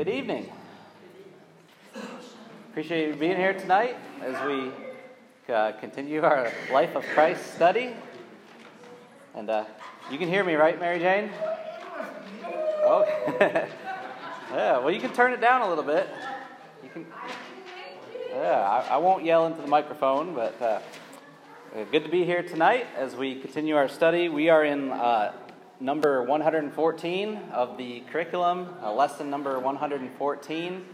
Good evening. Appreciate you being here tonight as we uh, continue our Life of Christ study. And uh, you can hear me, right, Mary Jane? Oh, yeah. Well, you can turn it down a little bit. You can. Yeah, I, I won't yell into the microphone, but uh, good to be here tonight as we continue our study. We are in uh, number 114 of the curriculum, uh, lesson number 114.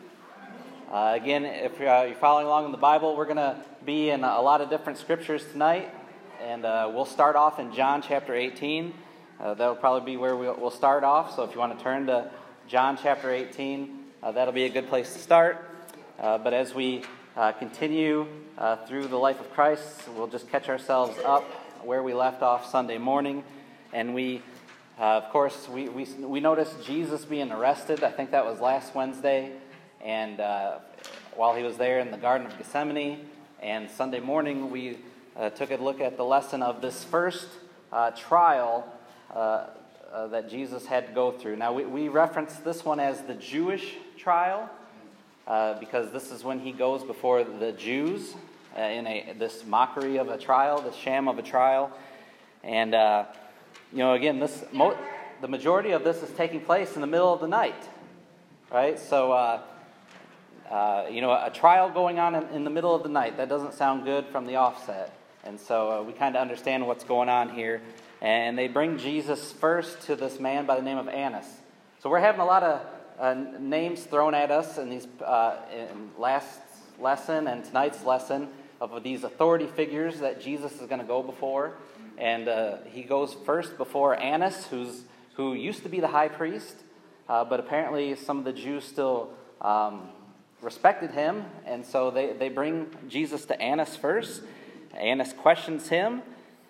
Uh, again, if you're, uh, you're, following along in the Bible, we're going to be in a lot of different scriptures tonight, and uh, we'll start off in John chapter 18. Uh, that'll probably be where we'll, we'll, start off. So if you want to turn to John chapter 18, uh, that'll be a good place to start. but as we continue through the life of Christ, we'll just catch ourselves up where we left off Sunday morning, and we uh, of course, we, we, we noticed Jesus being arrested. I think that was last Wednesday. And uh, while he was there in the Garden of Gethsemane, and Sunday morning, we uh, took a look at the lesson of this first uh, trial uh, uh, that Jesus had to go through. Now, we, we reference this one as the Jewish trial because this is when he goes before the Jews in a, this mockery of a trial, this sham of a trial. And you know, again, this mo- the majority of this is taking place in the middle of the night, right? So, uh, uh, you know, a trial going on in, in, the middle of the night that doesn't sound good from the offset, and so uh, we kind of understand what's going on here. And they bring Jesus first to this man by the name of Annas. So we're having a lot of uh, names thrown at us in these uh, in last lesson and tonight's lesson of these authority figures that Jesus is going to go before. And uh, he goes first before Annas, who's, who used to be the high priest, uh, but apparently some of the Jews still um, respected him. And so they, they bring Jesus to Annas first. Annas questions him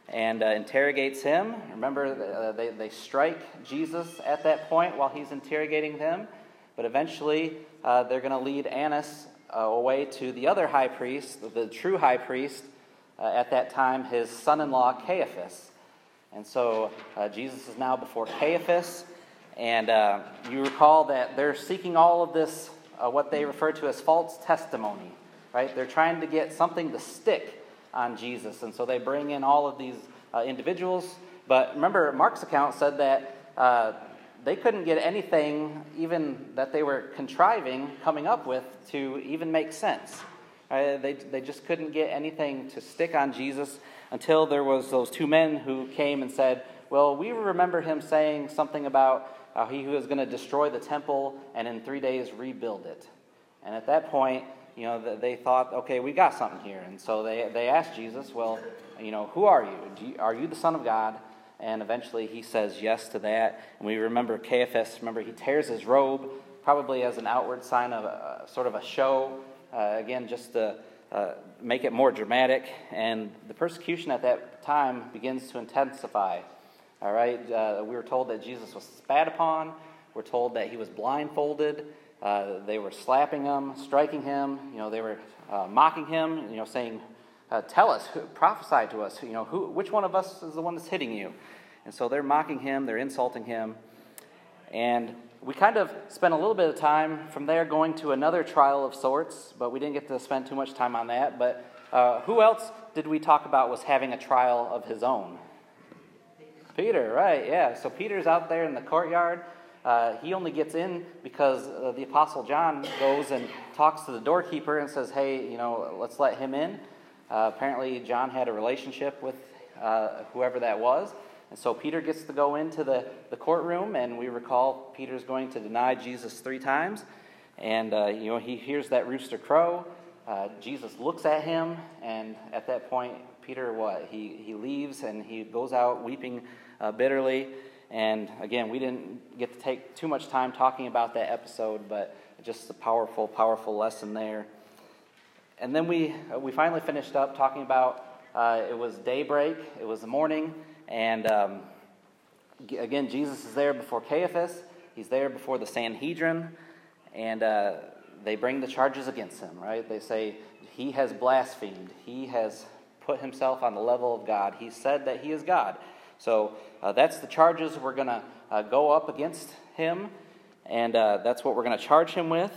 and uh, interrogates him. Remember, uh, they, they strike Jesus at that point while he's interrogating them. But eventually, uh, they're going to lead Annas uh, away to the other high priest, the true high priest, uh, at that time his son in law Caiaphas. And so uh, Jesus is now before Caiaphas. And uh, you recall that they're seeking all of this, uh, what they refer to as false testimony, right? They're trying to get something to stick on Jesus. And so they bring in all of these uh, individuals. But remember, Mark's account said that uh, they couldn't get anything, even that they were contriving, coming up with, to even make sense. Uh, they, they just couldn't get anything to stick on Jesus until there was those two men who came and said, well, we remember him saying something about uh, he who is going to destroy the temple and in three days rebuild it. And at that point, you know, they thought, okay, we got something here. And so they, they asked Jesus, well, you know, who are you? you? Are you the Son of God? And eventually he says yes to that. And we remember Caiaphas, remember, he tears his robe, probably as an outward sign of a, sort of a show uh, again, just to uh, make it more dramatic. And the persecution at that time begins to intensify. All right, uh, we were told that Jesus was spat upon. We're told that he was blindfolded. Uh, they were slapping him, striking him. You know, they were uh, mocking him. You know, saying, uh, "Tell us, prophesy to us. You know, who, which one of us is the one that's hitting you?" And so they're mocking him. They're insulting him. And we kind of spent a little bit of time from there going to another trial of sorts, but we didn't get to spend too much time on that. But uh, who else did we talk about was having a trial of his own? Peter, right, yeah. So Peter's out there in the courtyard. Uh, he only gets in because uh, the Apostle John goes and talks to the doorkeeper and says, hey, you know, let's let him in. Uh, apparently, John had a relationship with uh, whoever that was. And so Peter gets to go into the, the courtroom, and we recall Peter's going to deny Jesus three times. And, uh, you know, he hears that rooster crow. Uh, Jesus looks at him, and at that point, Peter, what? He, he leaves and he goes out weeping uh, bitterly. And again, we didn't get to take too much time talking about that episode, but just a powerful, powerful lesson there. And then we, uh, we finally finished up talking about uh, it was daybreak, it was the morning, and um, again, Jesus is there before Caiaphas, he's there before the Sanhedrin, and uh, they bring the charges against him, right? They say he has blasphemed, he has put himself on the level of God, he said that he is God. So uh, that's the charges we're going to uh, go up against him. and uh, that's what we're going to charge him with.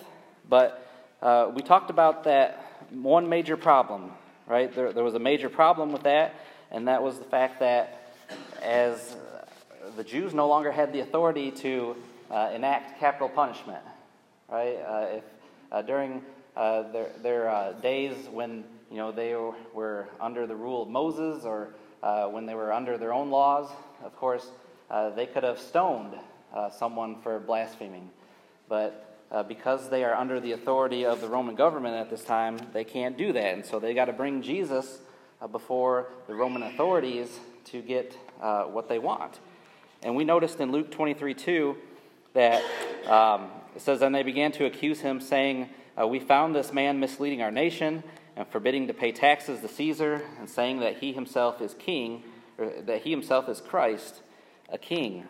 But uh, we talked about that one major problem, right? There, there was a major problem with that, and that was the fact that as the Jews no longer had the authority to uh, enact capital punishment, right? Uh, if uh, during uh, their, their uh, days when you know they were under the rule of Moses or uh, when they were under their own laws, of course, they could have stoned someone for blaspheming. But because they are under the authority of the Roman government at this time, they can't do that. And so they got to bring Jesus before the Roman authorities to get what they want. And we noticed in Luke 23 2 that um, it says, And they began to accuse him, saying, uh, We found this man misleading our nation and forbidding to pay taxes to Caesar, and saying that he himself is king, or that he himself is Christ, a king.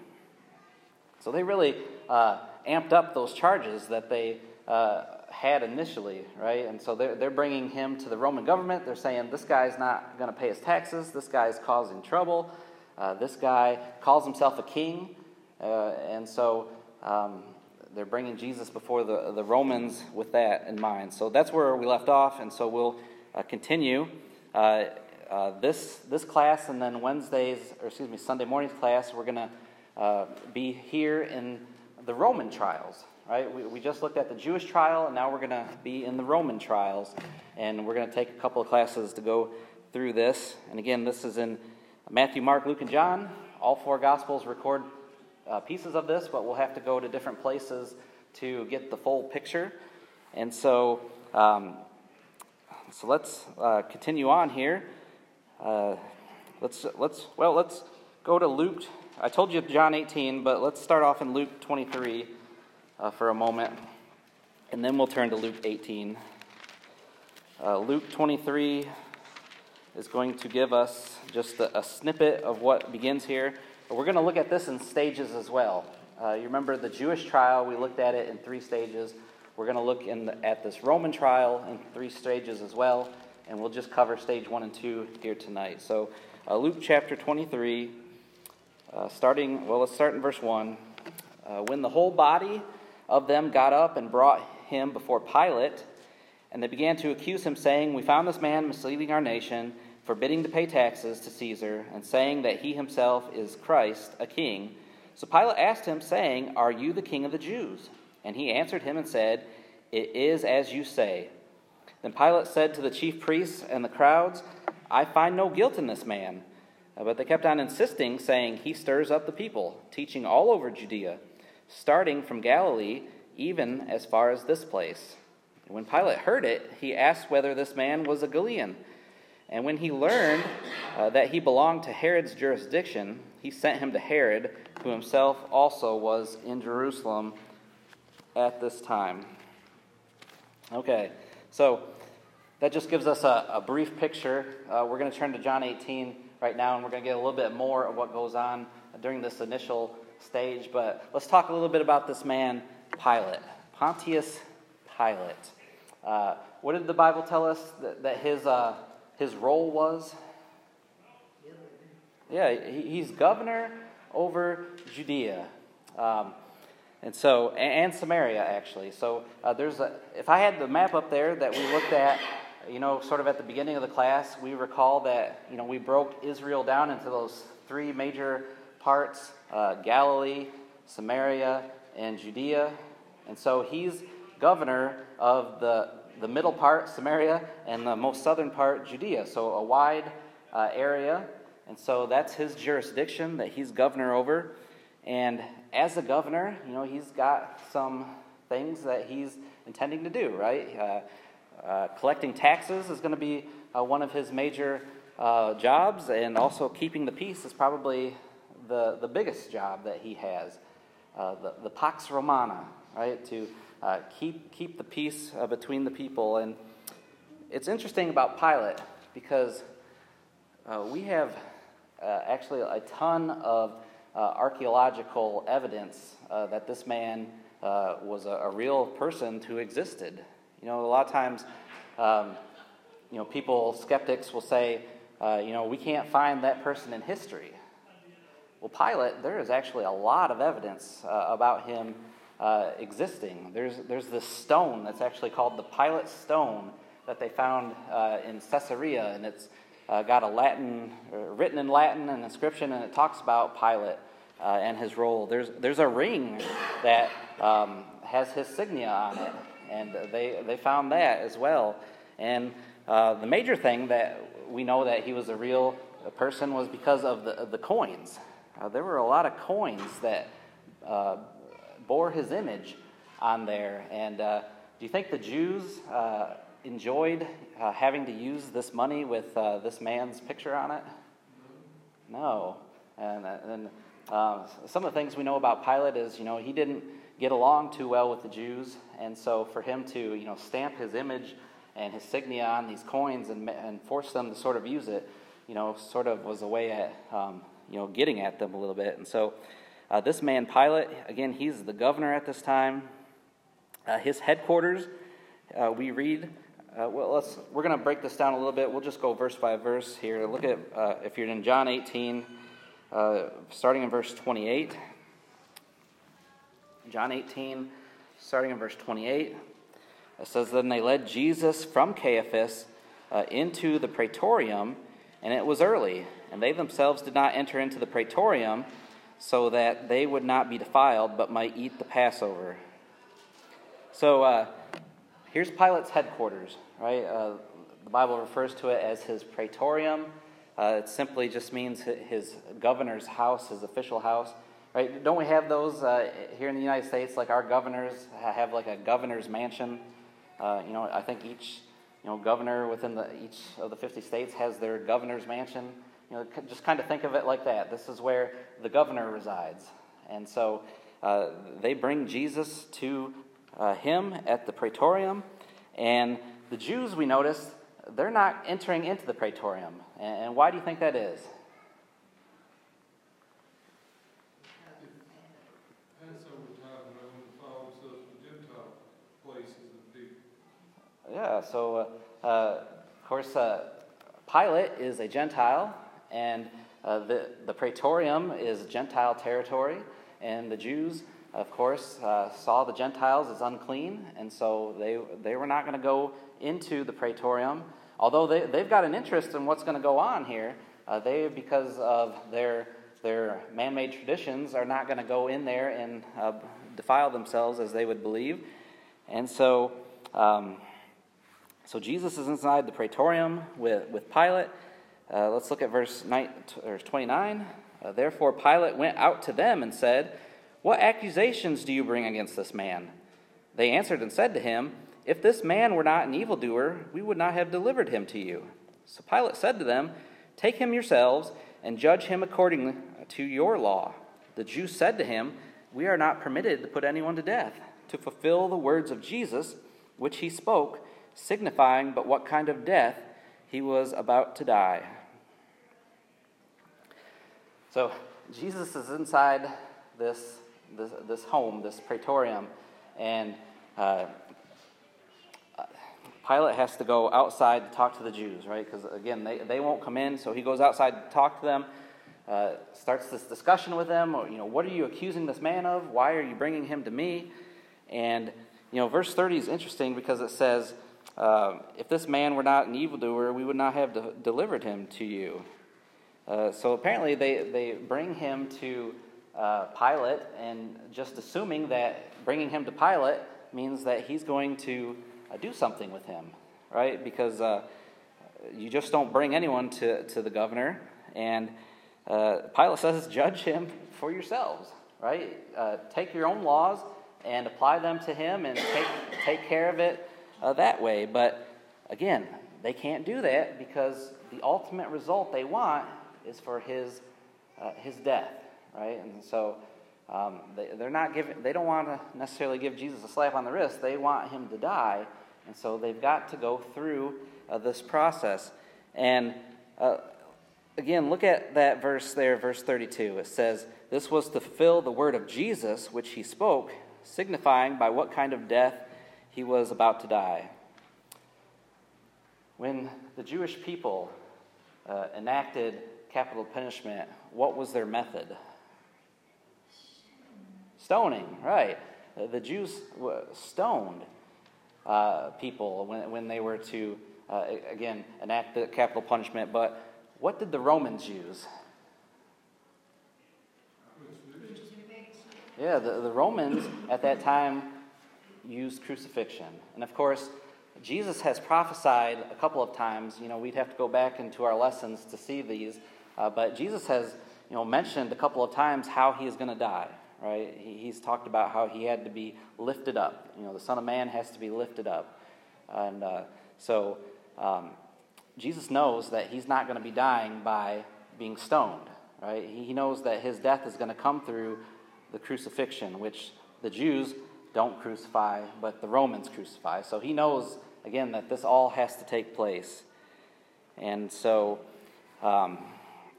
So they really uh, amped up those charges that they uh, had initially, right? And so they're, they're bringing him to the Roman government. They're saying, This guy's not going to pay his taxes, this guy's causing trouble. Uh, this guy calls himself a king, uh, and so um, they're bringing Jesus before the, the Romans with that in mind. So that's where we left off, and so we'll uh, continue. Uh, uh, this, this class, and then Wednesdays, or excuse me, Sunday morning's class, we're going to uh, be here in the Roman trials, right? We, we just looked at the Jewish trial, and now we're going to be in the Roman trials. And we're going to take a couple of classes to go through this. And again, this is in Matthew, Mark, Luke, and John. All four Gospels record uh, pieces of this, but we'll have to go to different places to get the full picture. And so, um, so let's uh, continue on here. Uh, let's let's well let's go to Luke. I told you John 18, but let's start off in Luke 23 uh, for a moment, and then we'll turn to Luke 18. Uh, Luke 23 is going to give us just a, a snippet of what begins here. But we're going to look at this in stages as well. Uh, you remember the Jewish trial, we looked at it in three stages. We're going to look the, at this Roman trial in three stages as well, and we'll just cover stage one and two here tonight. So, uh, Luke chapter 23, uh, starting, well, let's start in verse 1. Uh, when the whole body of them got up and brought him before Pilate, and they began to accuse him, saying, We found this man misleading our nation forbidding to pay taxes to Caesar, and saying that he himself is Christ, a king. So Pilate asked him, saying, Are you the king of the Jews? And he answered him and said, It is as you say. Then Pilate said to the chief priests and the crowds, I find no guilt in this man. But they kept on insisting, saying, He stirs up the people, teaching all over Judea, starting from Galilee, even as far as this place. When Pilate heard it, he asked whether this man was a Galilean. And when he learned uh, that he belonged to Herod's jurisdiction, he sent him to Herod, who himself also was in Jerusalem at this time. Okay, so that just gives us a, a brief picture. Uh, we're going to turn to John 18 right now, and we're going to get a little bit more of what goes on during this initial stage. But let's talk a little bit about this man, Pilate. Pontius Pilate. Uh, what did the Bible tell us that, that his. Uh, his role was? Yeah, he's governor over Judea. Um, and so, and Samaria, actually. So uh, there's a, if I had the map up there that we looked at, you know, sort of at the beginning of the class, we recall that, you know, we broke Israel down into those three major parts uh, Galilee, Samaria, and Judea. And so he's governor of the the middle part, Samaria, and the most southern part, Judea. So a wide uh, area. And so that's his jurisdiction that he's governor over. And as a governor, you know, he's got some things that he's intending to do, right? Uh, uh, collecting taxes is going to be uh, one of his major uh, jobs, and also keeping the peace is probably the, the biggest job that he has. Uh, the, the Pax Romana, right? To uh, keep, keep the peace uh, between the people. And it's interesting about Pilate because uh, we have uh, actually a ton of uh, archaeological evidence that this man was a, a, real person who existed. You know, a lot of times, um, you know, people, skeptics will say, you know, we can't find that person in history. Well, Pilate, there is actually a lot of evidence about him uh, existing. There's, there's this stone that's actually called the Pilate Stone that they found uh, in Caesarea, and it's uh, got a Latin, uh, written in Latin, an inscription, and it talks about Pilate uh, and his role. There's, there's a ring that um, has his signia on it, and they, they found that as well. And uh, the major thing that we know that he was a real person was because of the, the coins. Uh, there were a lot of coins that uh, bore his image on there. And uh, do you think the Jews uh, enjoyed uh, having to use this money with uh, this man's picture on it? No. And, and um, some of the things we know about Pilate is, you know, he didn't get along too well with the Jews. And so for him to, you know, stamp his image and his signia on these coins and, and force them to sort of use it, you know, sort of was a way at, um, you know, getting at them a little bit. And so uh, this man, Pilate, again, he's the governor at this time. Uh, his headquarters, uh, we read. Uh, well, let's, we're going to break this down a little bit. We'll just go verse by verse here. Look at, uh, if you're in John 18, uh, starting in verse 28. John 18, starting in verse 28. It says, Then they led Jesus from Caiaphas into the praetorium, and it was early, and they themselves did not enter into the praetorium so that they would not be defiled, but might eat the Passover. So uh, here's Pilate's headquarters, right? Uh, the Bible refers to it as his praetorium. Uh, it simply just means his governor's house, his official house, right? Don't we have those uh, here in the United States? Like our governors have like a governor's mansion. Uh, you know, I think each you know governor within the, each of the 50 states has their governor's mansion. You know, just kind of think of it like that. This is where the governor resides. And so uh, they bring Jesus to uh, him at the praetorium. And the Jews, we notice, they're not entering into the praetorium. And why do you think that is? Yeah, so uh, uh, of course, uh, Pilate is a Gentile, and uh, the, the praetorium is Gentile territory, and the Jews, of course, uh, saw the Gentiles as unclean, and so they, they were not going to go into the praetorium. Although they, they've got an interest in what's going to go on here, uh, they, because of their, their man made traditions, are not going to go in there and uh, defile themselves as they would believe. And so, um, so Jesus is inside the praetorium with, with Pilate. Uh, let's look at verse, 9, or 29. Uh, Therefore, Pilate went out to them and said, What accusations do you bring against this man? They answered and said to him, If this man were not an evildoer, we would not have delivered him to you. So Pilate said to them, Take him yourselves and judge him according to your law. The Jews said to him, We are not permitted to put anyone to death, to fulfill the words of Jesus, which he spoke, signifying but what kind of death he was about to die. So Jesus is inside this, this, this home, this praetorium, and uh, Pilate has to go outside to talk to the Jews, right? Because again, they, they won't come in, so he goes outside to talk to them, uh, starts this discussion with them. Or, you know, what are you accusing this man of? Why are you bringing him to me? And you know, verse 30 is interesting because it says, uh, If this man were not an evildoer, we would not have de- delivered him to you. Uh, so apparently, they, they bring him to uh, Pilate, and just assuming that bringing him to Pilate means that he's going to uh, do something with him, right? Because uh, you just don't bring anyone to, to the governor. And uh, Pilate says, judge him for yourselves, right? take your own laws and apply them to him and take, take care of it that way. But again, they can't do that because the ultimate result they want is for his, uh, his death, right? And so um, they, they're not giving, they don't want to necessarily give Jesus a slap on the wrist. They want him to die. And so they've got to go through uh, this process. And uh, again, look at that verse there, verse 32. It says, This was to fulfill the word of Jesus, which he spoke, signifying by what kind of death he was about to die. When the Jewish people uh, enacted capital punishment, what was their method? Stoning, right. the Jews stoned uh, people when, when they were to, uh, again, enact the capital punishment. But what did the Romans use? Yeah, the, the Romans at that time used crucifixion. And of course, Jesus has prophesied a couple of times. You know, we'd have to go back into our lessons to see these. Uh, but Jesus has, you know, mentioned a couple of times how he is going to die, right? He, he's talked about how he had to be lifted up. You know, the Son of Man has to be lifted up. And uh, so um, Jesus knows that he's not going to be dying by being stoned, right? He, he knows that his death is going to come through the crucifixion, which the Jews don't crucify, but the Romans crucify. So he knows, again, that this all has to take place. And so um,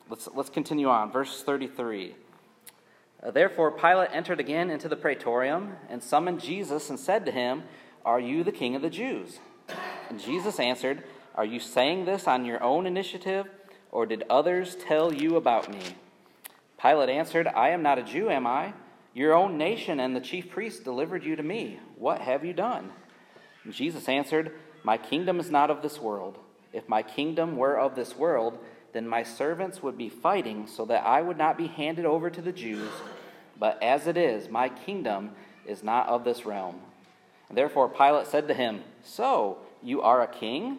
let's, let's continue on. Verse 33. Uh, Therefore, Pilate entered again into the praetorium and summoned Jesus and said to him, Are you the king of the Jews? And Jesus answered, Are you saying this on your own initiative, or did others tell you about me? Pilate answered, I am not a Jew, am I? Your own nation and the chief priests delivered you to me. What have you done? And Jesus answered, My kingdom is not of this world. If my kingdom were of this world, then my servants would be fighting so that I would not be handed over to the Jews. But as it is, my kingdom is not of this realm. And therefore Pilate said to him, So, you are a king?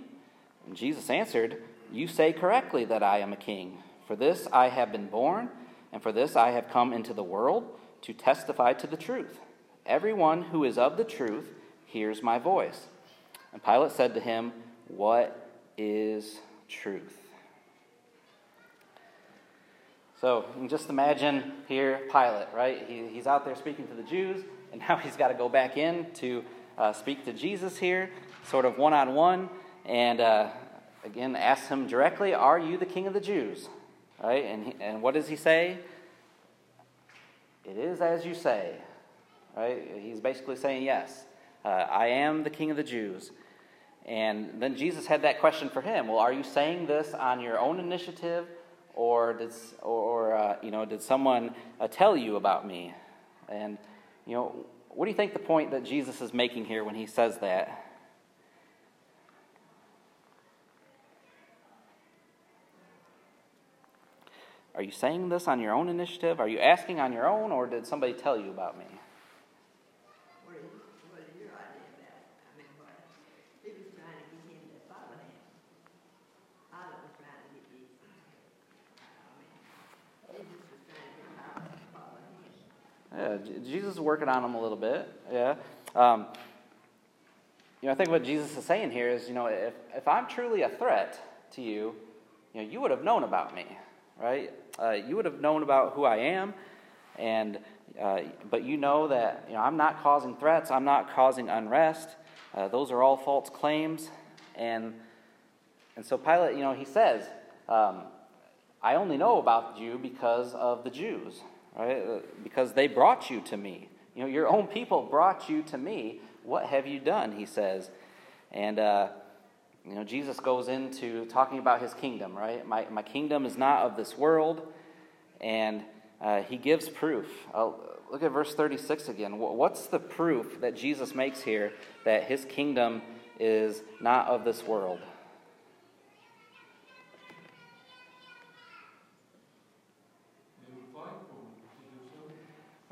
And Jesus answered, You say correctly that I am a king. For this I have been born and for this I have come into the world to testify to the truth. Everyone who is of the truth hears my voice. And Pilate said to him, What is truth? So you can just imagine here Pilate, right? He, he's out there speaking to the Jews, and now he's got to go back in to uh, speak to Jesus here, sort of one on one, and uh, again ask him directly, Are you the king of the Jews? Right? And, he, and what does he say? It is as you say. Right? He's basically saying, Yes, uh, I am the king of the Jews. And then Jesus had that question for him. Well, are you saying this on your own initiative, or did, or, uh, you know, did someone uh, tell you about me? And, you know, what do you think the point that Jesus is making here when he says that? Are you saying this on your own initiative? Are you asking on your own, or did somebody tell you about me? What is, what is your idea of that? I mean, what, he was trying to get him to follow him. Pilate was trying to get Jesus. I mean, Jesus was trying to get Pilate to follow him. Yeah, Jesus is working on him a little bit. Yeah. Um, you know, I think what Jesus is saying here is, you know, if, if I'm truly a threat to you, you know, you would have known about me, right? Uh, you would have known about who I am, and uh, but you know that you know I'm not causing threats. I'm not causing unrest. Uh, those are all false claims, and and so Pilate, you know, he says, um, I only know about you because of the Jews, right? Uh, Because they brought you to me. You know, your own people brought you to me. What have you done? He says, and. You know, Jesus goes into talking about his kingdom, right? My, my kingdom is not of this world. And uh, he gives proof. Uh, look at verse 36 again. What's the proof that Jesus makes here that his kingdom is not of this world?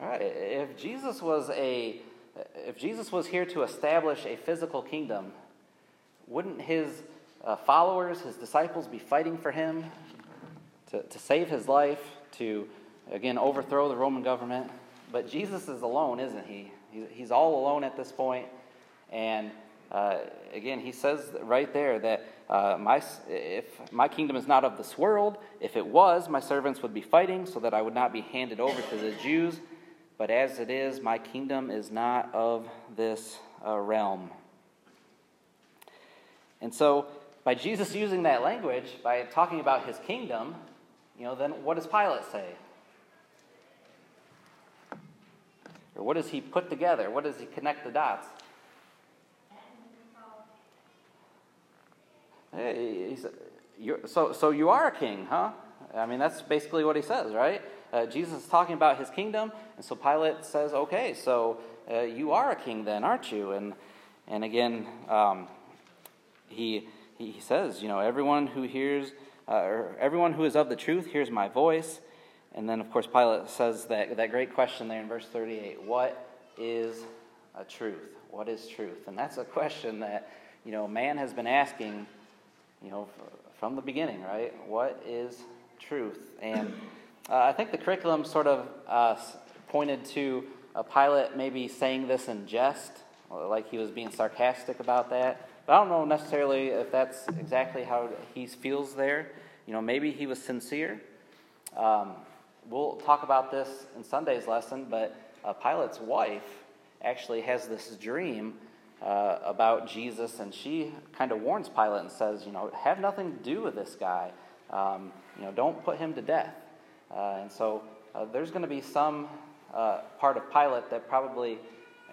All right. If Jesus was a if Jesus was here to establish a physical kingdom, wouldn't his uh, followers, his disciples, be fighting for him to, to save his life, to, again, overthrow the Roman government? But Jesus is alone, isn't he? He's, all alone at this point. And uh, again, he says right there that uh, my, if my kingdom is not of this world, if it was, my servants would be fighting so that I would not be handed over to the Jews. But as it is, my kingdom is not of this uh, realm. And so, by Jesus using that language, by talking about his kingdom, you know, then what does Pilate say? Or what does he put together? What does he connect the dots? Hey, so, so you are a king, huh? I mean, that's basically what he says, right? Uh, Jesus is talking about his kingdom, and so Pilate says, okay, so uh, you are a king then, aren't you? And, and again, um, he, he says, you know, everyone who hears, uh, or everyone who is of the truth hears my voice. And then, of course, Pilate says that, that great question there in verse 38 What is a truth? What is truth? And that's a question that, you know, man has been asking, you know, from the beginning, right? What is truth? And uh, I think the curriculum sort of uh, pointed to a Pilate maybe saying this in jest, like he was being sarcastic about that. But I don't know necessarily if that's exactly how he feels there. You know, maybe he was sincere. Um, we'll talk about this in Sunday's lesson, but uh, Pilate's wife actually has this dream uh, about Jesus, and she kind of warns Pilate and says, you know, have nothing to do with this guy. Um, you know, don't put him to death. Uh, and so uh, there's going to be some uh, part of Pilate that probably,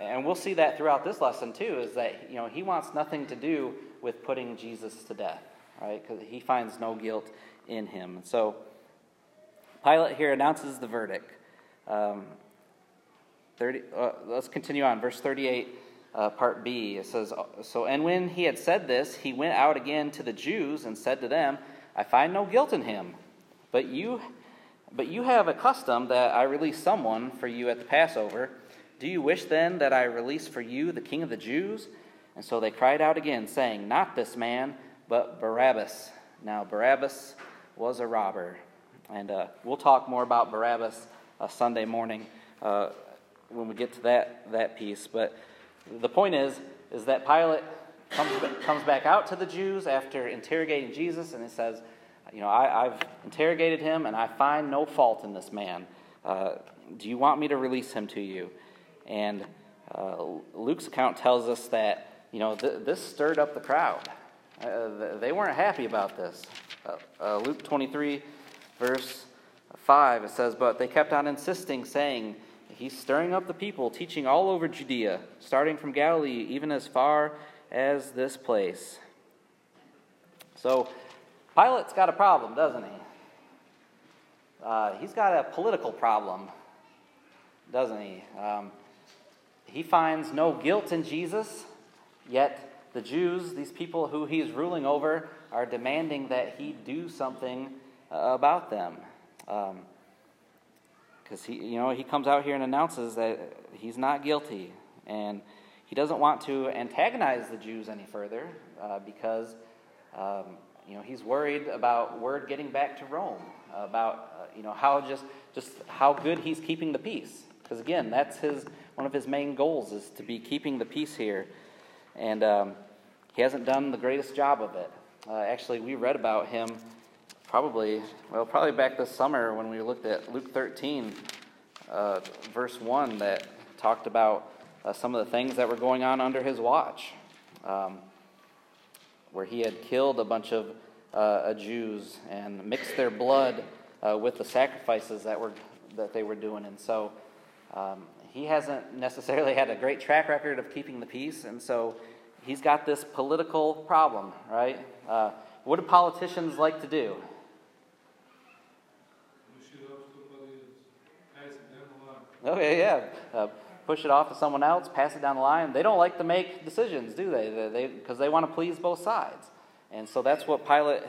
and we'll see that throughout this lesson too, is that you know he wants nothing to do with putting Jesus to death, right? Because he finds no guilt in him. And so Pilate here announces the verdict. Um, 30, uh, let's continue on. Verse 38, uh, part B. It says, So, and when he had said this, he went out again to the Jews and said to them, I find no guilt in him. But you but you have a custom that I release someone for you at the Passover. Do you wish then that I release for you the king of the Jews? And so they cried out again, saying, Not this man, but Barabbas. Now, Barabbas was a robber. And uh, we'll talk more about Barabbas uh, Sunday morning uh, when we get to that, that piece. But the point is, is that Pilate comes, comes back out to the Jews after interrogating Jesus, and he says, you know, I, have interrogated him and I find no fault in this man. Uh, do you want me to release him to you? And uh, Luke's account tells us that, you know, th- this stirred up the crowd. Uh, they weren't happy about this. Uh, uh, Luke 23, verse 5, it says, But they kept on insisting, saying, He's stirring up the people, teaching all over Judea, starting from Galilee, even as far as this place. So, Pilate's got a problem, doesn't he? Uh, he's got a political problem, doesn't he? Um, he finds no guilt in Jesus, yet the Jews, these people who he's ruling over, are demanding that he do something uh, about them. Because um, he, you know, he comes out here and announces that he's not guilty, and he doesn't want to antagonize the Jews any further uh, because um, you know, he's worried about word getting back to Rome, about uh, you know how just just how good he's keeping the peace. Because again, that's his one of his main goals is to be keeping the peace here, and um, he hasn't done the greatest job of it. Uh, actually, we read about him probably well probably back this summer when we looked at Luke 13, uh, verse one, that talked about uh, some of the things that were going on under his watch. Um, where he had killed a bunch of uh, Jews and mixed their blood uh, with the sacrifices that were that they were doing. And so um, he hasn't necessarily had a great track record of keeping the peace, and so he's got this political problem, right? Uh, what do politicians like to do? Okay, yeah. Uh, push it off to someone else, pass it down the line. They don't like to make decisions, do they? Because they, they, want to please both sides. And so that's what Pilate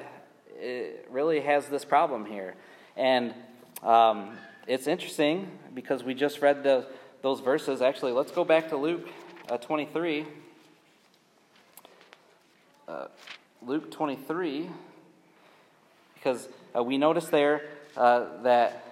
really has this problem here. And um, it's interesting because we just read the, those verses. Actually, let's go back to Luke uh, 23. Uh, Luke 23, because uh, we notice there uh, that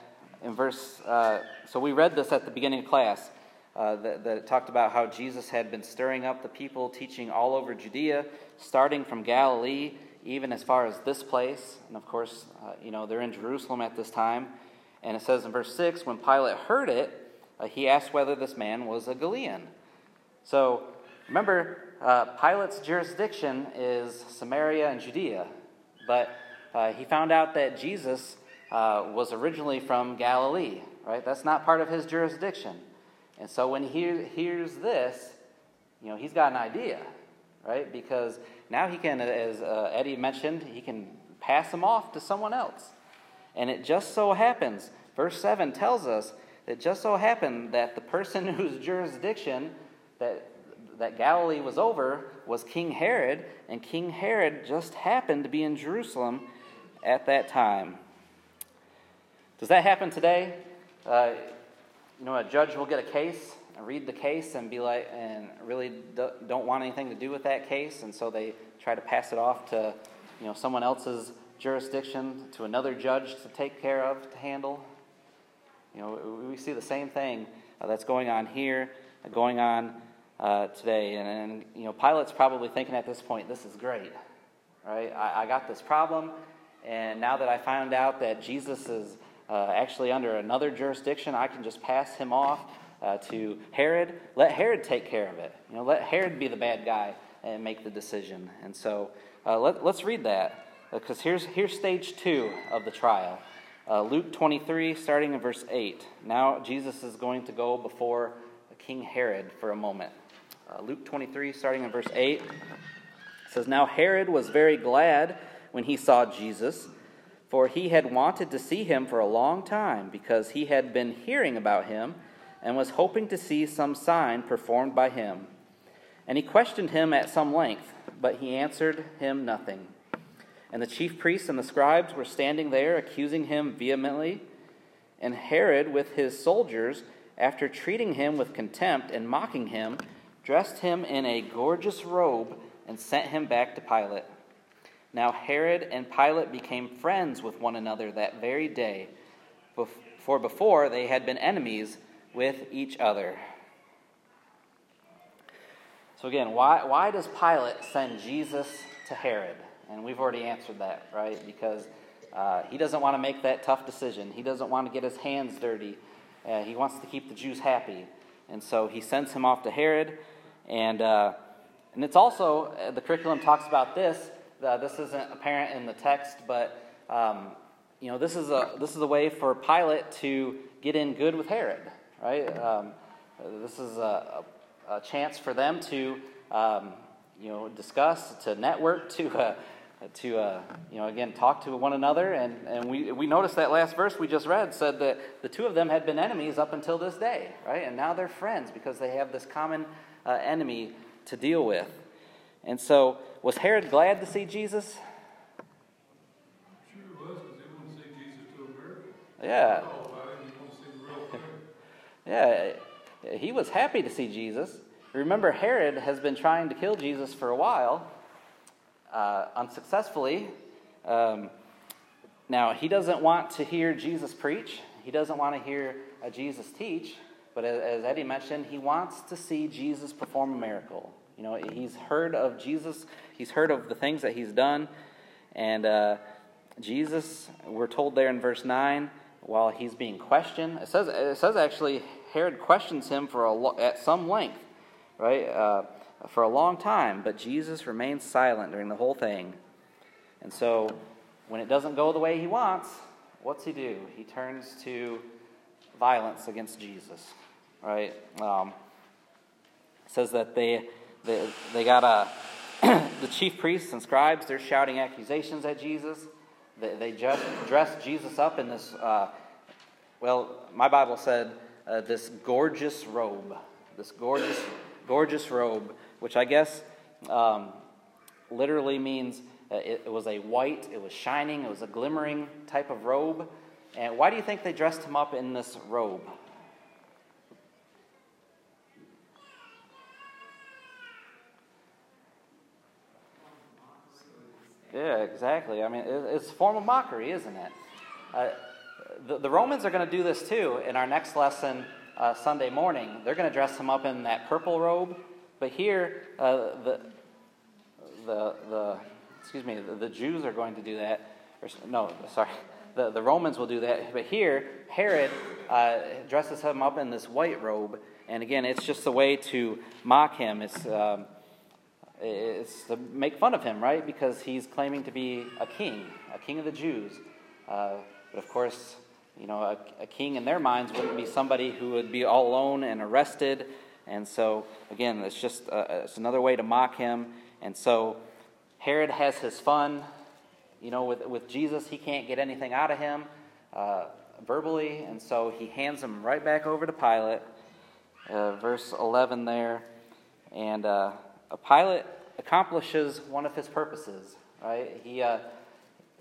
in verse, uh, so we read this at the beginning of class uh, that, that talked about how Jesus had been stirring up the people, teaching all over Judea, starting from Galilee, even as far as this place. And of course, you know, they're in Jerusalem at this time. And it says in verse 6 when Pilate heard it, uh, he asked whether this man was a Galilean. So remember, uh, Pilate's jurisdiction is Samaria and Judea. But uh, he found out that Jesus uh, was originally from Galilee, right? That's not part of his jurisdiction. And so when he hears this, you know, he's got an idea, right? Because now he can, as uh, Eddie mentioned, he can pass him off to someone else. And it just so happens, verse 7 tells us it just so happened that the person whose jurisdiction that, that Galilee was over was King Herod, and King Herod just happened to be in Jerusalem at that time. Does that happen today? Uh, you know, a judge will get a case and read the case and be like, and really don't want anything to do with that case, and so they try to pass it off to, you know, someone else's jurisdiction, to another judge to take care of, to handle. You know, we see the same thing uh, that's going on here, uh, going on uh, today. And, and, you know, Pilate's probably thinking at this point, this is great, right? I, I got this problem, and now that I found out that Jesus is uh, actually under another jurisdiction, I can just pass him off uh, to Herod. Let Herod take care of it. You know, let Herod be the bad guy and make the decision. And so uh, let, us read that because here's, here's stage two of the trial. Uh, Luke 23, starting in verse 8. Now Jesus is going to go before King Herod for a moment. Uh, Luke 23, starting in verse 8, says, Now Herod was very glad when he saw Jesus for he had wanted to see him for a long time, because he had been hearing about him and was hoping to see some sign performed by him. And he questioned him at some length, but he answered him nothing. And the chief priests and the scribes were standing there, accusing him vehemently. And Herod, with his soldiers, after treating him with contempt and mocking him, dressed him in a gorgeous robe and sent him back to Pilate. Now Herod and Pilate became friends with one another that very day, for before they had been enemies with each other. So, again, why, why does Pilate send Jesus to Herod? And we've already answered that, right? Because uh, he doesn't want to make that tough decision. He doesn't want to get his hands dirty. Uh, he wants to keep the Jews happy. And so he sends him off to Herod. And, uh, and it's also, uh, the curriculum talks about this uh, this isn't apparent in the text, but um, you know, this is a this is a way for Pilate to get in good with Herod, right? Um, this is a, a, a, chance for them to um, you know discuss, to network, to uh, to uh, you know again talk to one another, and and we we noticed that last verse we just read said that the two of them had been enemies up until this day, right? And now they're friends because they have this common uh, enemy to deal with. And so, was Herod glad to see Jesus? Sure was, because see Jesus to. Yeah. Yeah, he was happy to see Jesus. Remember, Herod has been trying to kill Jesus for a while, uh, unsuccessfully. Um, now, he doesn't want to hear Jesus preach, he doesn't want to hear uh, Jesus teach, but as, Eddie mentioned, he wants to see Jesus perform a miracle. You know, he's heard of Jesus, he's heard of the things that he's done. And uh, Jesus, we're told there in verse 9, while he's being questioned, it says, it says actually Herod questions him for a, at some length, right? For a long time, but Jesus remains silent during the whole thing. And so when it doesn't go the way he wants, what's he do? He turns to violence against Jesus, right? Um, says that they they, they got a, the chief priests and scribes, they're shouting accusations at Jesus. They, they just dressed Jesus up in this, uh, well, my Bible said uh, this gorgeous robe. This gorgeous, gorgeous robe, which I guess um, literally means uh, it, it was a white, it was shining, it was a glimmering type of robe. And why do you think they dressed him up in this robe? Yeah, exactly. I mean, it's a form of mockery, isn't it? Uh, the, the, Romans are going to do this too in our next lesson uh, Sunday morning. They're going to dress him up in that purple robe. But here, uh, the, the, the, excuse me, the, the, Jews are going to do that. Or, no, sorry. The, the Romans will do that. But here, Herod uh, dresses him up in this white robe. And again, it's just a way to mock him. It's. Um, it's to make fun of him, right? Because he's claiming to be a king, a king of the Jews. Uh, but of course, you know, a, a, king in their minds wouldn't be somebody who would be all alone and arrested. And so, again, it's just uh, it's another way to mock him. And so, Herod has his fun. You know, with, with Jesus, he can't get anything out of him. Uh, verbally, and so he hands him right back over to Pilate. Uh, verse 11 there. And uh, Pilate accomplishes one of his purposes, right? He, uh,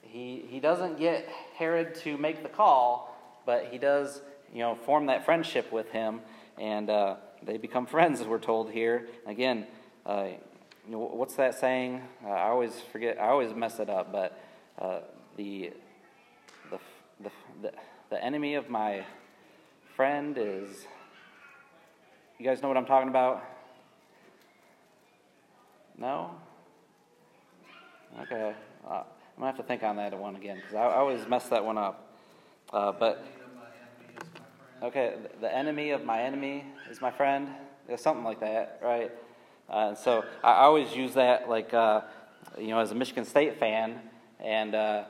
he, he doesn't get Herod to make the call, but he does, you know, form that friendship with him, and uh, they become friends, as we're told here. Again, uh, you know, what's that saying? Uh, I always forget. I always mess it up. But uh, the, the the the enemy of my friend is. You guys know what I'm talking about? No. Okay. Uh, I'm gonna have to think on that one again because I, I, always mess that one up. Uh, but okay, the enemy of my enemy is my friend. Yeah, something like that, right? Uh, so I always use that, like, uh, you know, as a Michigan State fan, and, uh,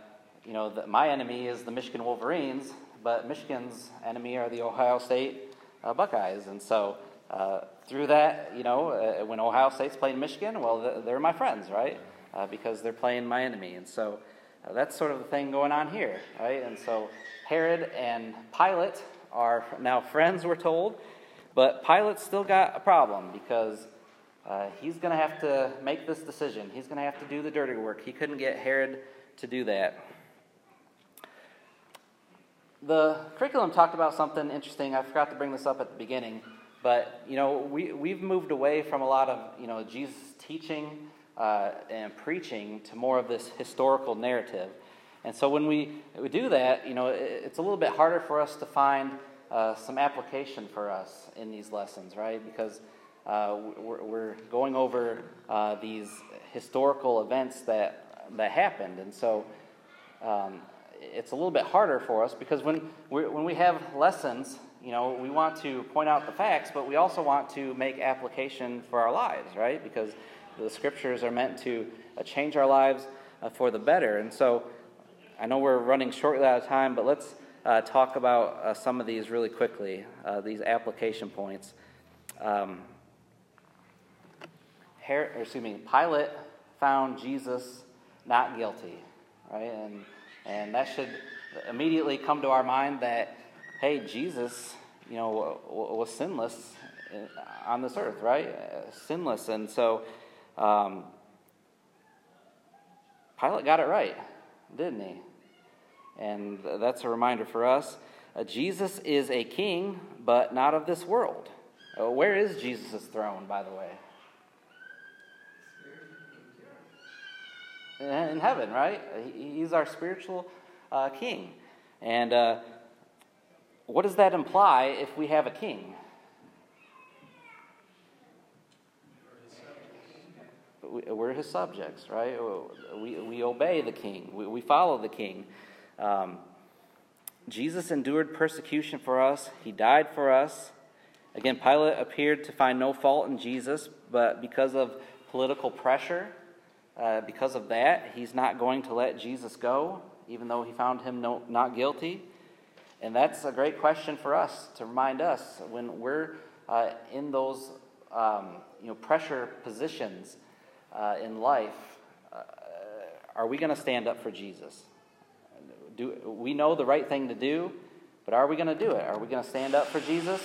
you know, the, my enemy is the Michigan Wolverines, but Michigan's enemy are the Ohio State uh, Buckeyes. And so uh, through that, you know, uh, when Ohio State's playing Michigan, well, they're my friends, right? because they're playing my enemy. And so that's sort of the thing going on here, right? And so Herod and Pilate are now friends, we're told. But Pilate still got a problem because uh, he's going to have to make this decision. He's going to have to do the dirty work. He couldn't get Herod to do that. The curriculum talked about something interesting. I forgot to bring this up at the beginning, but you know we we've moved away from a lot of you know Jesus teaching uh, and preaching to more of this historical narrative. And so when we, we do that, you know, it's a little bit harder for us to find uh, some application for us in these lessons, right? Because uh, we're, we're, going over uh, these historical events that, that happened. And so um, it's a little bit harder for us because when, we when we have lessons, you know, we want to point out the facts, but we also want to make application for our lives, right? Because the scriptures are meant to uh, change our lives uh, for the better. And so I know we're running shortly out of time, but let's uh, talk about uh, some of these really quickly, uh, these application points. Um, excuse me, Pilate found Jesus not guilty, right? And, and that should immediately come to our mind that, hey, Jesus, you know, was sinless uh, on this earth, right? Uh, sinless. And so um, Pilate got it right, didn't he? And that's a reminder for us. Uh, Jesus is a king, but not of this world. Uh, where is Jesus' throne, by the way? In heaven, right? He's our spiritual uh, king. And uh, what does that imply if we have a king? We're his subjects, right? We, we obey the king, we, we follow the king. Um, Jesus endured persecution for us, he died for us. Again, Pilate appeared to find no fault in Jesus, but because of political pressure, uh, because of that, he's not going to let Jesus go, even though he found him no, not guilty. And that's a great question for us to remind us when we're uh, in those um, you know, pressure positions uh, in life. Uh, are we going to stand up for Jesus? Do, we know the right thing to do, but are we going to do it? Are we going to stand up for Jesus?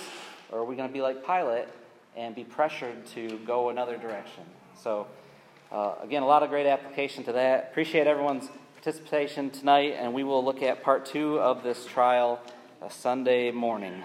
Or are we going to be like Pilate and be pressured to go another direction? So, uh, again, a lot of great application to that. Appreciate everyone's participation tonight, and we will look at part two of this trial uh, Sunday morning.